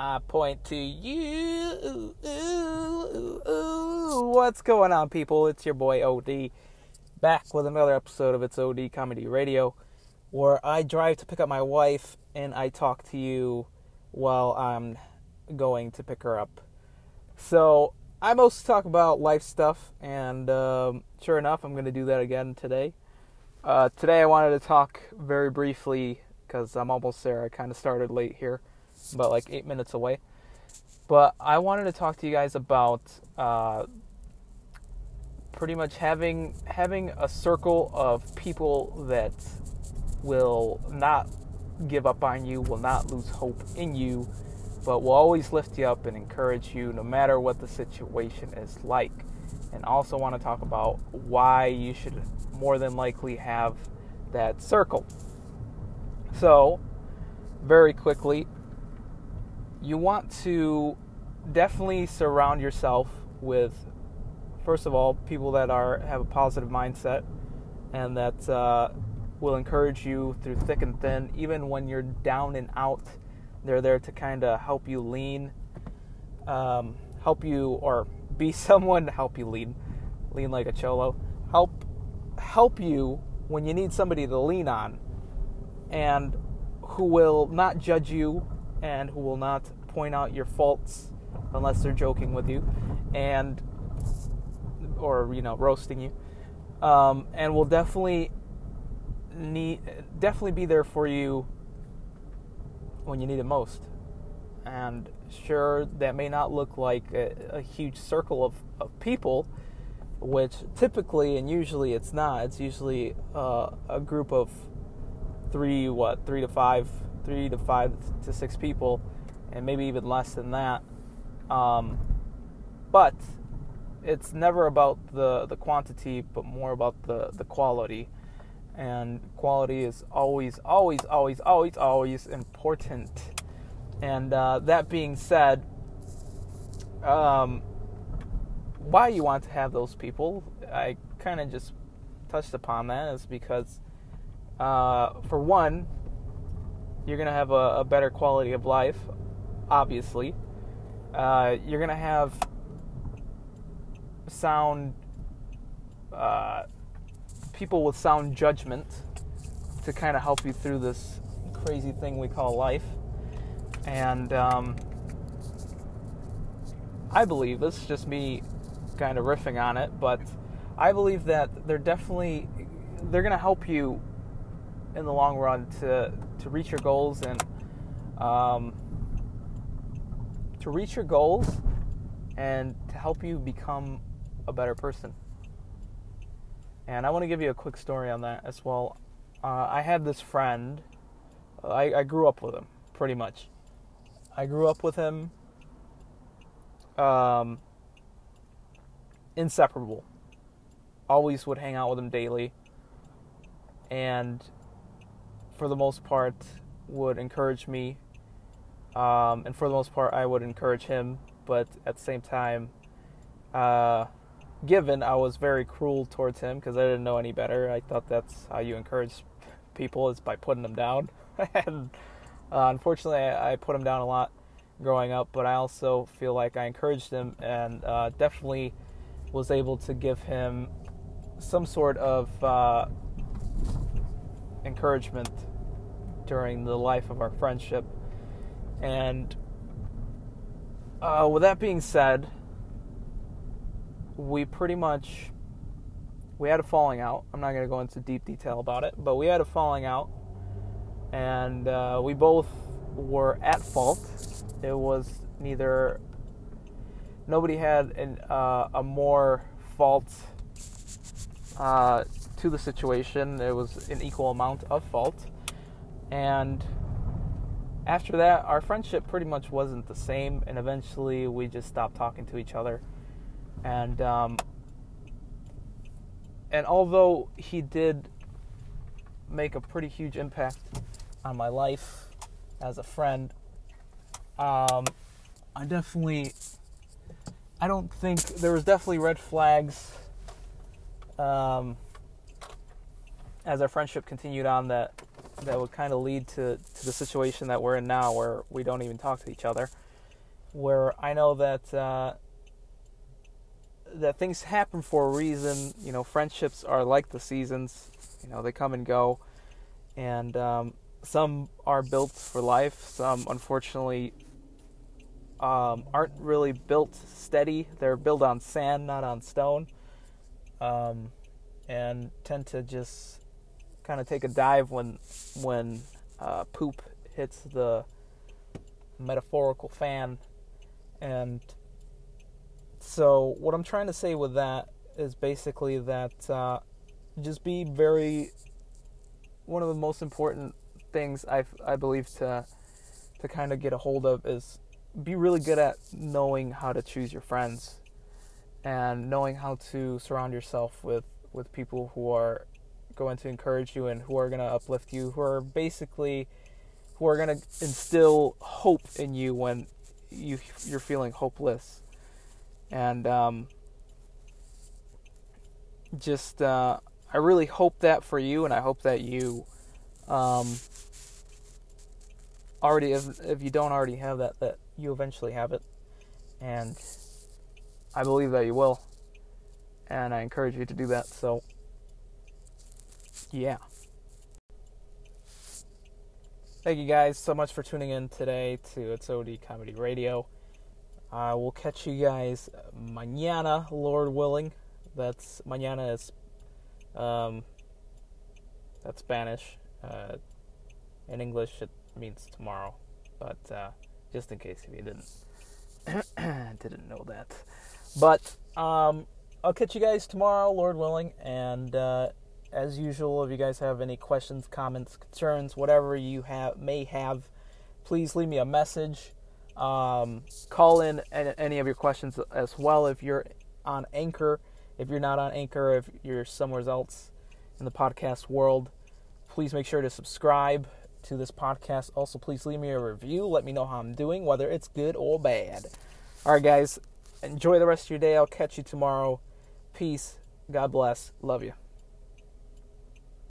I point to you. What's going on, people? It's your boy OD back with another episode of It's OD Comedy Radio, where I drive to pick up my wife and I talk to you while I'm going to pick her up. So I mostly talk about life stuff, and um, sure enough, I'm going to do that again today. Uh, today, I wanted to talk very briefly because I'm almost there. I kind of started late here, about like eight minutes away. But I wanted to talk to you guys about uh, pretty much having having a circle of people that will not give up on you, will not lose hope in you, but will always lift you up and encourage you no matter what the situation is like. And also want to talk about why you should more than likely have that circle. So, very quickly, you want to definitely surround yourself with, first of all, people that are have a positive mindset and that uh, will encourage you through thick and thin, even when you're down and out. They're there to kind of help you lean, um, help you, or be someone to help you lean, lean like a cholo. Help, help you when you need somebody to lean on, and who will not judge you and who will not point out your faults unless they're joking with you, and or you know roasting you, um, and will definitely need definitely be there for you when you need it most. And sure, that may not look like a, a huge circle of, of people, which typically and usually it's not. It's usually uh, a group of three, what, three to five, three to five to six people, and maybe even less than that. Um, but it's never about the, the quantity, but more about the, the quality and quality is always, always, always, always, always important. And uh, that being said, um, why you want to have those people, I kind of just touched upon that, is because, uh, for one, you're going to have a, a, better quality of life, obviously. Uh, you're going to have sound uh, people with sound judgment to kind of help you through this crazy thing we call life. And um, I believe this is just me kind of riffing on it, but I believe that they're definitely they're going to help you in the long run to to reach your goals and um, to reach your goals and to help you become a better person. And I want to give you a quick story on that as well. Uh, I had this friend. I, I grew up with him, pretty much. I grew up with him. Um, inseparable. Always would hang out with him daily. And for the most part, would encourage me. Um, and for the most part, I would encourage him. But at the same time, uh, given, I was very cruel towards him because I didn't know any better. I thought that's how you encourage people is by putting them down. and uh, unfortunately, I, I, put him down a lot growing up, but I also feel like I encouraged him and uh, definitely was able to give him some sort of uh, encouragement during the life of our friendship. And uh, with that being said, we pretty much we had a falling out. I'm not going to go into deep detail about it, but we had a falling out, and uh, we both were at fault. It was neither nobody had an, uh, a more fault uh, to the situation. It was an equal amount of fault, and after that, our friendship pretty much wasn't the same, and eventually we just stopped talking to each other and um, and although he did make a pretty huge impact on my life as a friend, um, I definitely I don't think there was definitely red flags um, as our friendship continued on that that would kind of lead to, to the situation that we're in now where we don't even talk to each other. where I know that uh, that things happen for a reason. You know, friendships are like the seasons. You know, they come and go, and um, some are built for life. Some, unfortunately, um, aren't really built steady. They're built on sand, not on stone, um, and tend to just kind of take a dive when when uh, poop hits the metaphorical fan. And so, what I'm trying to say with that is basically that uh, just be very one of the most important things I I believe to to kind of get a hold of is be really good at knowing how to choose your friends and knowing how to surround yourself with with people who are going to encourage you and who are going to uplift you who are basically who are going to instill hope in you when you you're feeling hopeless. And um, just uh, I really hope that for you and I hope that you um, already if, if you don't already have that that you eventually have it. And I believe that you will. And I encourage you to do that so yeah thank you guys so much for tuning in today to It's OD Comedy Radio I will catch you guys mañana Lord willing that's mañana is um that's Spanish uh, in English it means tomorrow, but uh, just in case if you didn't didn't know that. But um, I'll catch you guys tomorrow, Lord willing. And uh, as usual, if you guys have any questions, comments, concerns, whatever you have may have, please leave me a message. Um, call in any of your questions as well if you're on Anchor. If you're not on Anchor, if you're somewhere else in the podcast world, please make sure to subscribe to this podcast. Also, please leave me a review. Let me know how I'm doing, whether it's good or bad. All right, guys, enjoy the rest of your day. I'll catch you tomorrow. Peace. God bless. Love you.